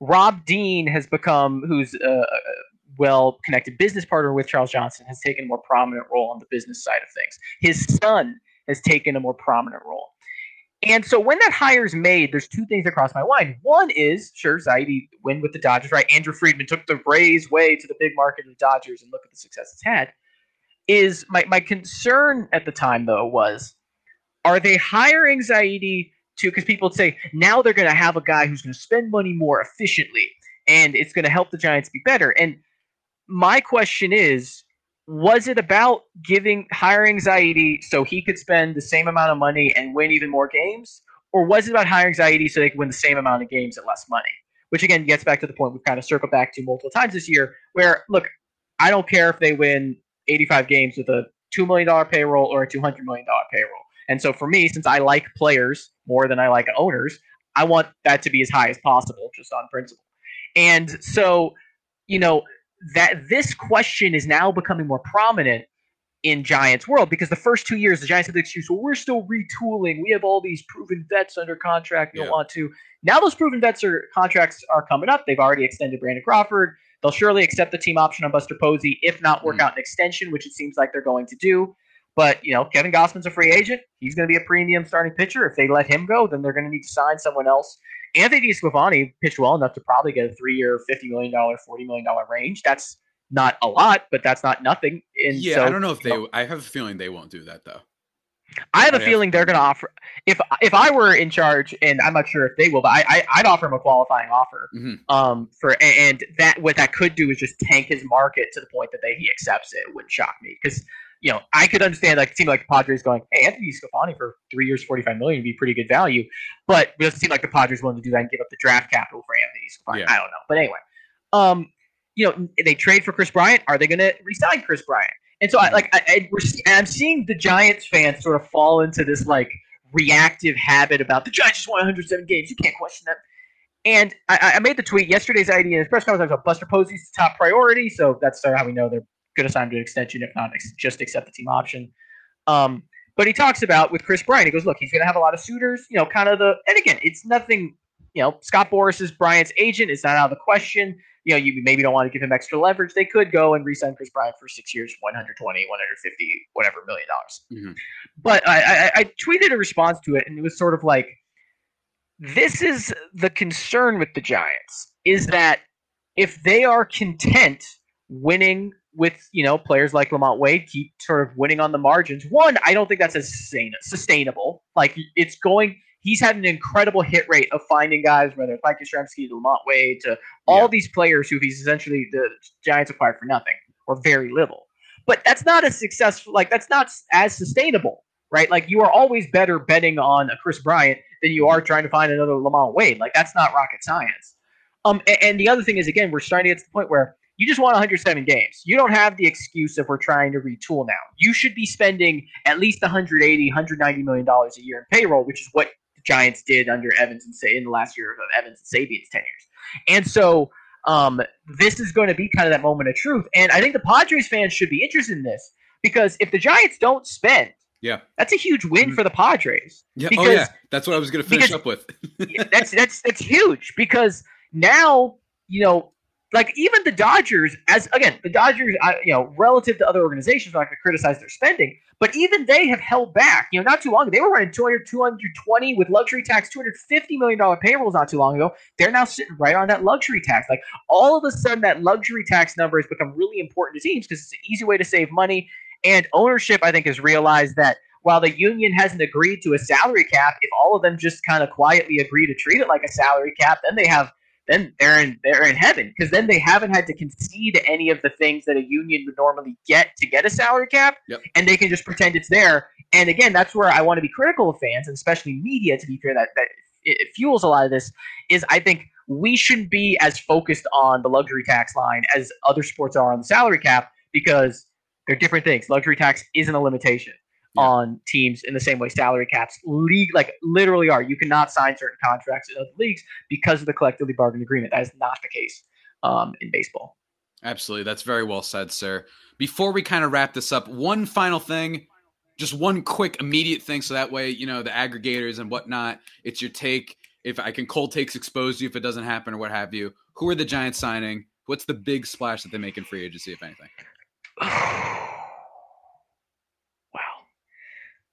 Rob Dean has become, who's a, a well connected business partner with Charles Johnson, has taken a more prominent role on the business side of things. His son has taken a more prominent role. And so when that hire is made, there's two things that cross my mind. One is, sure, Zaidi win with the Dodgers, right? Andrew Friedman took the Rays way to the big market of the Dodgers, and look at the success it's had. Is my, my concern at the time, though, was are they hiring Zaidi to because people say now they're going to have a guy who's going to spend money more efficiently and it's going to help the Giants be better. And my question is was it about giving higher anxiety so he could spend the same amount of money and win even more games? Or was it about higher anxiety so they could win the same amount of games at less money? Which again gets back to the point we've kind of circled back to multiple times this year, where look, I don't care if they win 85 games with a $2 million payroll or a $200 million payroll. And so for me, since I like players more than I like owners, I want that to be as high as possible, just on principle. And so, you know, that this question is now becoming more prominent in Giants world because the first two years the Giants had the excuse, well, we're still retooling. We have all these proven vets under contract. We don't want to. Now those proven vets are contracts are coming up. They've already extended Brandon Crawford. They'll surely accept the team option on Buster Posey, if not work mm. out an extension, which it seems like they're going to do. But you know, Kevin Gausman's a free agent. He's going to be a premium starting pitcher. If they let him go, then they're going to need to sign someone else. Anthony DeSclafani pitched well enough to probably get a three-year, fifty million dollar, forty million dollar range. That's not a lot, but that's not nothing. And yeah, so, I don't know if they. Know, I have a feeling they won't do that though. I have a feeling they're going to offer. If if I were in charge, and I'm not sure if they will, but I, I would offer him a qualifying offer. Mm-hmm. Um, for and that what that could do is just tank his market to the point that they, he accepts it. it wouldn't shock me because you know I could understand like it seemed like the Padres going, hey, Anthony Sclafani for three years, 45 million would be pretty good value, but it doesn't seem like the Padres willing to do that and give up the draft capital for Anthony Sclafani. Yeah. I don't know, but anyway, um, you know they trade for Kris Bryant. Are they going to resign Kris Bryant? And so, I, like, I, I, I'm seeing the Giants fans sort of fall into this like reactive habit about the Giants just won 107 games. You can't question them. And I, I made the tweet yesterday Zaidi in his press conference about Buster Posey's top priority, so that's sort of how we know they're going to sign to an extension, if not just accept the team option. Um, but he talks about with Kris Bryant, he goes, look, he's going to have a lot of suitors, you know, kind of the, and again, it's nothing, you know, Scott Boras is Bryant's agent. It's not out of the question you know, you maybe don't want to give him extra leverage, they could go and re-sign Kris Bryant for six years, 120, 150, whatever million dollars. Mm-hmm. But I, I, I tweeted a response to it, and it was sort of like, this is the concern with the Giants is that if they are content winning with you know players like LaMonte Wade keep sort of winning on the margins. One, I don't think that's as sustainable. Like it's going he's had an incredible hit rate of finding guys, whether it's Mike Yastrzemski to LaMonte Wade to all yeah. these players who he's essentially the Giants acquired for nothing or very little. But that's not as successful. Like that's not as sustainable, right? Like you are always better betting on a Kris Bryant than you are trying to find another LaMonte Wade. Like that's not rocket science. Um, and, and the other thing is, again, we're starting to get to the point where you just won 107 games. You don't have the excuse if we're trying to retool now. You should be spending at least 180, 190 million dollars a year in payroll, which is what the Giants did under Evans and say in the last year of Evans and Sabean's tenures. And so um, this is going to be kind of that moment of truth. And I think the Padres fans should be interested in this because if the Giants don't spend, yeah, that's a huge win mm-hmm. for the Padres. Yeah, because, oh yeah, that's what I was going to finish up with. <laughs> that's that's that's huge because now you know like even the Dodgers, as again, the Dodgers, I, you know, relative to other organizations, I'm not going to criticize their spending, but even they have held back. You know, not too long they were running 200, 220 with luxury tax, 250 million dollar payrolls not too long ago. They're now sitting right on that luxury tax. Like all of a sudden, that luxury tax number has become really important to teams because it's an easy way to save money. And ownership, I think, has realized that while the union hasn't agreed to a salary cap, if all of them just kind of quietly agree to treat it like a salary cap, then they have then they're in they're in heaven because then they haven't had to concede any of the things that a union would normally get to get a salary cap, yep. and they can just pretend it's there. And again, that's where I want to be critical of fans and especially media. To be fair, that that it fuels a lot of this. Is I think we shouldn't be as focused on the luxury tax line as other sports are on the salary cap because they're different things. Luxury tax isn't a limitation yeah. on teams in the same way salary caps league like literally are. You cannot sign certain contracts in other leagues because of the collectively bargained agreement. That is not the case um, in baseball. Absolutely, that's very well said, sir. Before we kind of wrap this up, one final thing, just one quick immediate thing, so that way you know the aggregators and whatnot. It's your take. If I can cold takes expose you if it doesn't happen or what have you. Who are the Giants signing? What's the big splash that they make in free agency, if anything?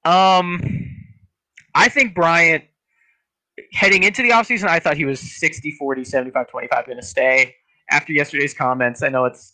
Um, I think Bryant, heading into the offseason, I thought he was 60 40, 75 25 going to stay. After yesterday's comments, I know it's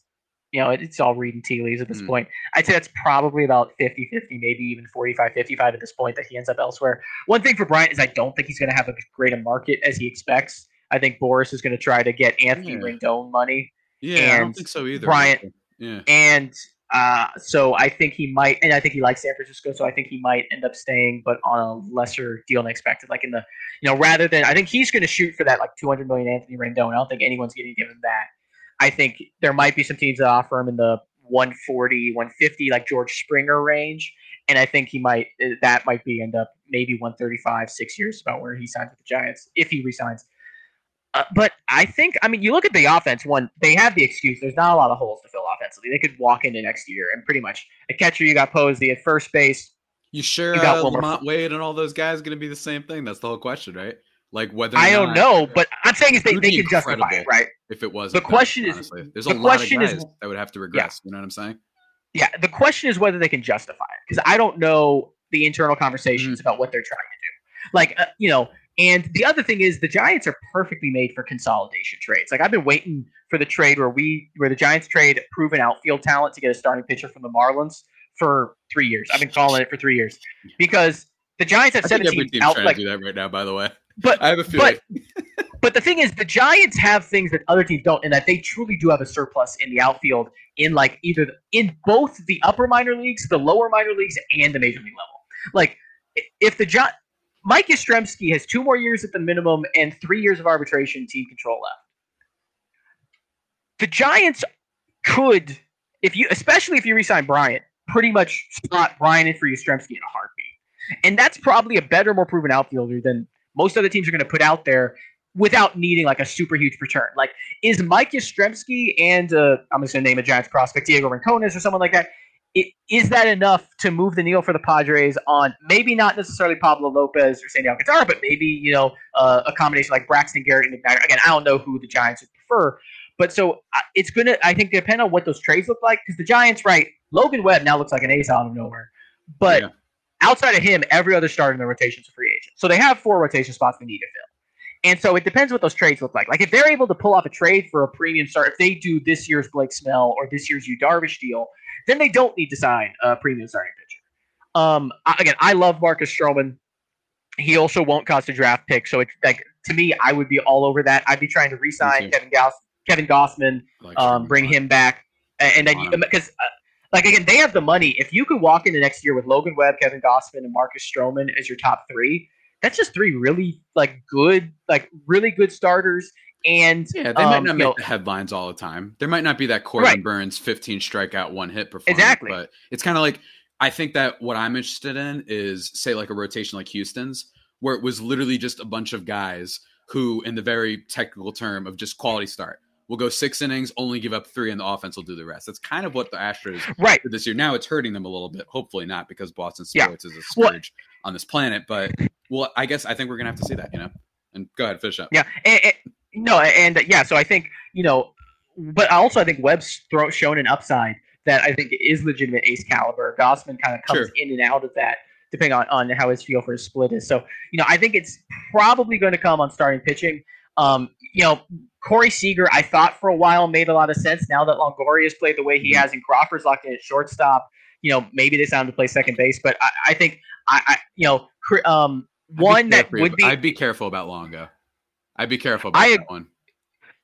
you know, it's all reading tea leaves at this Mm. point. I'd say that's probably about 50 50, maybe even 45 55 at this point that he ends up elsewhere. One thing for Bryant is I don't think he's going to have as great a market as he expects. I think Boras is going to try to get Anthony Yeah. Rendon money. Yeah, I don't think so either. Bryant- Yeah. And uh, so I think he might, and I think he likes San Francisco, so I think he might end up staying, but on a lesser deal than expected. Like in the, you know, rather than, I think he's going to shoot for that like 200 million Anthony Rendon. I don't think anyone's going to give him that. I think there might be some teams that offer him in the 140, 150, like George Springer range. And I think he might, that might be end up maybe 135, six years about where he signs with the Giants, if he resigns. Uh, but I think, I mean, you look at the offense. One, they have the excuse. There's not a lot of holes to fill offensively. They could walk into next year and pretty much a catcher. You got Posey at first base. You sure You got uh, LaMonte Wade and all those guys going to be the same thing? That's the whole question, right? Like whether I don't not- know, but I'm saying is they, they can justify it, right? if it was The question is- honestly. there's the a lot of question is- guys that would have to regress. You know what I'm saying? Yeah. The question is whether they can justify it because I don't know the internal conversations about what they're trying to do. Like, uh, you know, and the other thing is the Giants are perfectly made for consolidation trades. Like I've been waiting for the trade where we where the Giants trade proven outfield talent to get a starting pitcher from the Marlins for three years. I've been calling it for three years because the Giants have I think every 17 team's out trying like to do that right now. By the way, but I have a feeling. <laughs> But the thing is, the Giants have things that other teams don't, and that they truly do have a surplus in the outfield in like either the, in both the upper minor leagues, the lower minor leagues, and the major league level. Like if the Gi- Mike Yastrzemski has two more years at the minimum and three years of arbitration team control left. The Giants could, if you, especially if you resign Bryant, pretty much slot Bryant in for Yastrzemski in a heartbeat, and that's probably a better, more proven outfielder than most other teams are going to put out there without needing like a super huge return. Like, is Mike Yastrzemski and uh, I'm just going to name a Giants prospect, Diego Rincones or someone like that? Is that enough to move the needle for the Padres on maybe not necessarily Pablo Lopez or Sandy Alcantara, but maybe you know uh, a combination like Braxton Garrett and McNair? Again, I don't know who the Giants would prefer, but so it's gonna I think depend on what those trades look like because the Giants, right? Logan Webb now looks like an ace out of nowhere, but Yeah. outside of him, every other starter in the rotation is a free agent. So they have four rotation spots they need to fill. And so it depends what those trades look like. Like if they're able to pull off a trade for a premium start, if they do this year's Blake Snell or this year's Yu Darvish deal, then they don't need to sign a premium starting pitcher. Um, again, I love Marcus Stroman. He also won't cost a draft pick, so it's like to me, I would be all over that. I'd be trying to re-sign. Kevin Goss, Kevin Gausman, Like, um, bring him back, and, and then because uh, like again, they have the money. If you could walk into next year with Logan Webb, Kevin Gausman, and Marcus Stroman as your top three, that's just three really like good, like really good starters. And Yeah, they might um, not make know, the headlines all the time. There might not be that Corbin Right. Burnes 15 strikeout, one hit performance. Exactly. But it's kind of like I think that what I'm interested in is say like a rotation like Houston's, where it was literally just a bunch of guys who, in the very technical term of just quality start, will go six innings, only give up three, and the offense will do the rest. That's kind of what the Astros right. did this year. Now it's hurting them a little bit. Hopefully not, because Boston Yeah. sports is a Well- scourge on this planet. But well, I guess I think we're gonna have to see that, you know. And go ahead, finish up. Yeah, and- no, and uh, yeah. So I think you know, but also I think Webb's throw, shown an upside that I think is legitimate ace caliber. Gausman kind of comes Sure. in and out of that depending on, on how his feel for his split is. So you know, I think it's probably going to come on starting pitching. Um, you know, Corey Seager, I thought for a while made a lot of sense. Now that Longoria has played the way he Mhm. has, and Crawford's locked in at shortstop, you know, maybe they sound to play second base. But I, I think I, I, you know, um, one that would be I'd be careful about Longo. I'd be careful about I- that one.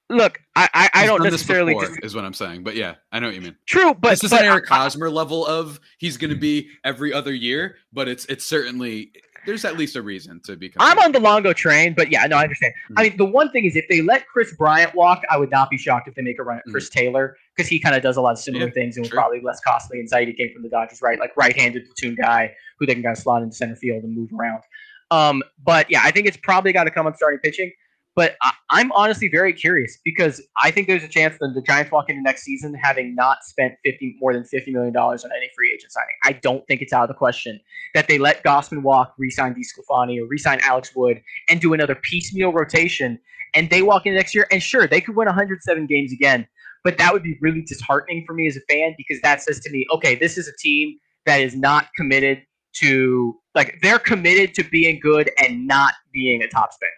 look. I, I, I don't necessarily before, dis- is what I'm saying. But yeah, I know what you mean. true, but this is an Eric Hosmer level of he's going to be every other year, but it's it's certainly there's at least a reason to be. I'm on the Longo train, but yeah, no, I understand. I mean, the one thing is, if they let Kris Bryant walk, I would not be shocked if they make a run at Chris Taylor because he kind of does a lot of similar Yeah, things and was probably less costly. And Zaidi came from the Dodgers, right? Like right-handed platoon guy who they can kind of slot into center field and move around. Um, but yeah, I think it's probably got to come on starting pitching. But I, I'm honestly very curious because I think there's a chance that the Giants walk into next season having not spent 50 more than 50 million dollars on any free agent signing. I don't think it's out of the question that they let Gausman walk, re-sign DeSclafani, or re-sign Alex Wood, and do another piecemeal rotation. And they walk into next year, and sure, they could win 107 games again, but that would be really disheartening for me as a fan because that says to me, okay, this is a team that is not committed to like they're committed to being good and not being a top spender.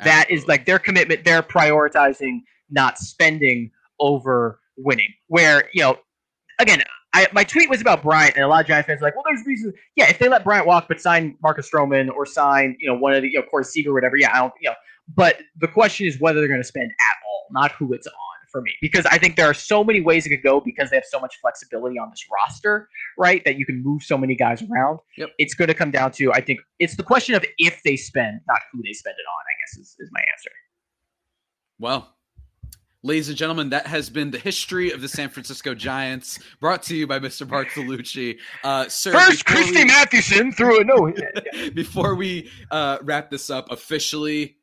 That is Absolutely. like their commitment. They're prioritizing not spending over winning. Where you know, again, I, my tweet was about Bryant, and a lot of Giants fans are like, well, there's reasons. Yeah, if they let Bryant walk, but sign Marcus Stroman or sign, you know, one of the, you know, Corey Seager or whatever, yeah, I don't, you know. But the question is whether they're going to spend at all, not who it's on for me. Because I think there are so many ways it could go because they have so much flexibility on this roster, right? That you can move so many guys around. Yep. It's going to come down to, I think, it's the question of if they spend, not who they spend it on, I guess is, is my answer. Well, Ladies and gentlemen, that has been the history of the San Francisco Giants, brought to you by Mr. Bartolucci. Uh, sir, First, Christy we- Mathewson threw a no. <laughs> before we uh, wrap this up officially,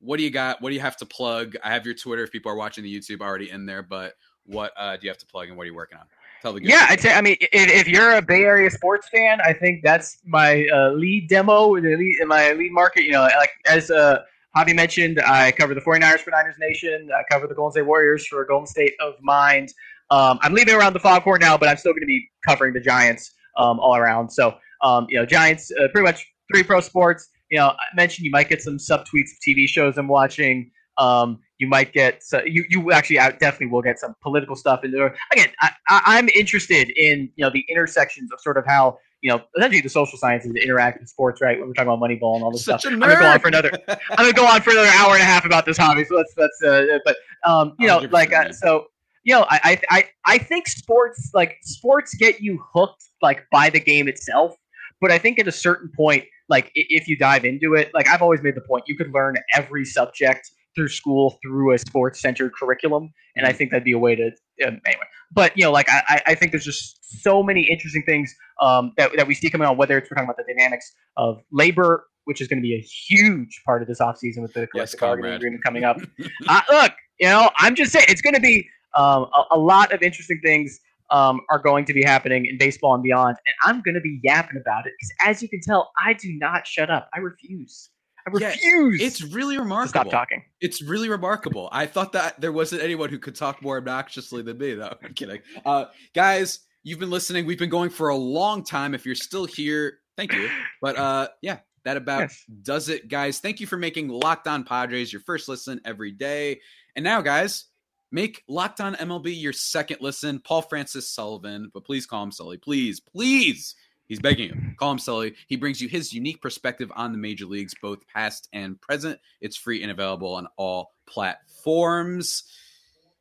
what do you got? What do you have to plug? I have your Twitter if people are watching the YouTube already in there, but what uh, do you have to plug and what are you working on? Tell the Yeah. I'd say. I mean, if, if you're a Bay Area sports fan, I think that's my uh, lead demo, the lead, in my lead market. You know, like as uh, Javi mentioned, I cover the 49ers for Niners Nation. I cover the Golden State Warriors for Golden State of Mind. Um, I'm leaving around the Foghorn now, but I'm still going to be covering the Giants um, all around. So, um, you know, Giants, uh, pretty much three pro sports. You know, I mentioned you might get some subtweets of TV shows I'm watching. Um, you might get so you you actually I definitely will get some political stuff in there. Again, I, I, I'm interested in you know the intersections of sort of how you know essentially the social sciences interact with sports, right? When we're talking about Moneyball and all this Such stuff. I'm gonna go on for another. <laughs> I'm gonna go on for another hour and a half about this hobby. So let's let's uh, but um you know 100%, like uh, so you know I, I I I think sports like sports get you hooked like by the game itself, but I think at a certain point like if you dive into it, like I've always made the point, you could learn every subject through school through a sports centered curriculum, and I think that'd be a way to um, anyway. But you know, like I, I- think there's just so many interesting things um, that that we see coming on. Whether it's we're talking about the dynamics of labor, which is going to be a huge part of this offseason with the collective bargaining agreement coming up. <laughs> uh, look, you know, I'm just saying it's going to be um, a, a lot of interesting things um, are going to be happening in baseball and beyond, and I'm going to be yapping about it because, as you can tell, I do not shut up. I refuse. I Yeah, refuse. It's really remarkable. stop talking. It's really remarkable. I thought that there wasn't anyone who could talk more obnoxiously than me, though. <laughs> I'm kidding. Uh, guys, you've been listening. We've been going for a long time. If you're still here, thank you. But <laughs> uh, yeah, that about Yes. does it, guys. Thank you for making Locked On Padres your first listen every day. And now, guys, make Locked On MLB your second listen. Paul Francis Sullivan, but please call him Sully. Please, please. He's begging you. Call him Sully. He brings you his unique perspective on the major leagues, both past and present. It's free and available on all platforms.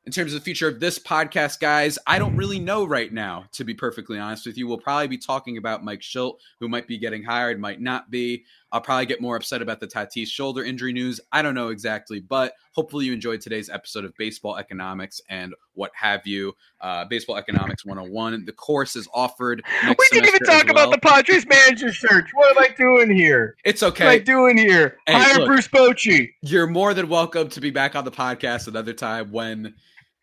In terms of the future of this podcast, guys, I don't really know right now, to be perfectly honest with you. We'll probably be talking about Mike Shildt, who might be getting hired, might not be. I'll probably get more upset about the Tatis shoulder injury news. I don't know exactly, but hopefully you enjoyed today's episode of Baseball Economics and what have you. Uh, Baseball Economics 101. The course is offered. We didn't even talk about the Padres manager search. What am I doing here? It's okay. What am I doing here? Hey, Hire look. Bruce Bochy. You're more than welcome to be back on the podcast another time when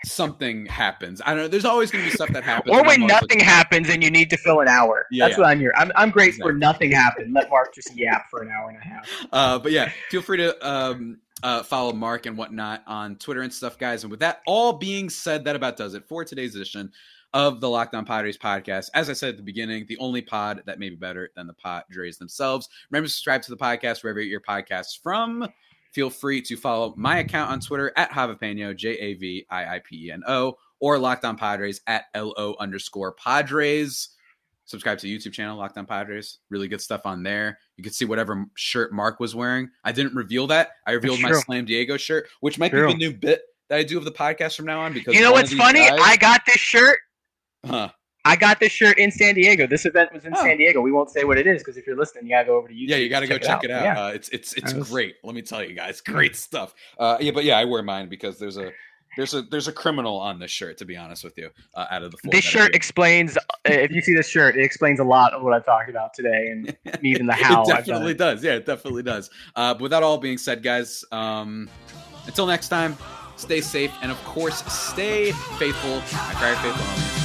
something happens. I don't know. There's always going to be stuff that happens. Or when nothing looking- happens and you need to fill an hour. Yeah, That's yeah. what I'm here. I'm, I'm great Exactly. for nothing happened. Let Mark just yap for an hour and a half. Uh, but yeah, feel free to um, uh, follow Mark and whatnot on Twitter and stuff, guys. And with that all being said, that about does it for today's edition of the Locked On Padres podcast. As I said at the beginning, the only pod that may be better than the Padres themselves. Remember to subscribe to the podcast wherever you get your podcasts from. Feel free to follow my account on Twitter at Javiipeno, J A V I I P E N O, or Locked On Padres at L O underscore Padres. Subscribe to the YouTube channel, Locked On Padres. Really good stuff on there. You can see whatever shirt Mark was wearing. I didn't reveal that. I revealed my. Slam Diego shirt, which might True. be the new bit that I do of the podcast from now on. Because You know what's funny? guys- I got this shirt. Huh. I got this shirt in San Diego. This event was in Oh. San Diego. We won't say what it is because if you're listening, you gotta go over to YouTube. Yeah, you got to go check it out. Yeah. Uh, it's it's it's was- great. Let me tell you guys, great stuff. Uh, yeah, but yeah, I wear mine because there's a there's a there's a criminal on this shirt. To be honest with you, uh, out of the four this shirt explains. uh, If you see this shirt, it explains a lot of what I've talked about today, and <laughs> even the how it definitely does. Yeah, it definitely does. Uh, but with that all being said, guys, um, until next time, stay safe and of course, stay faithful. I cry faithful. homies.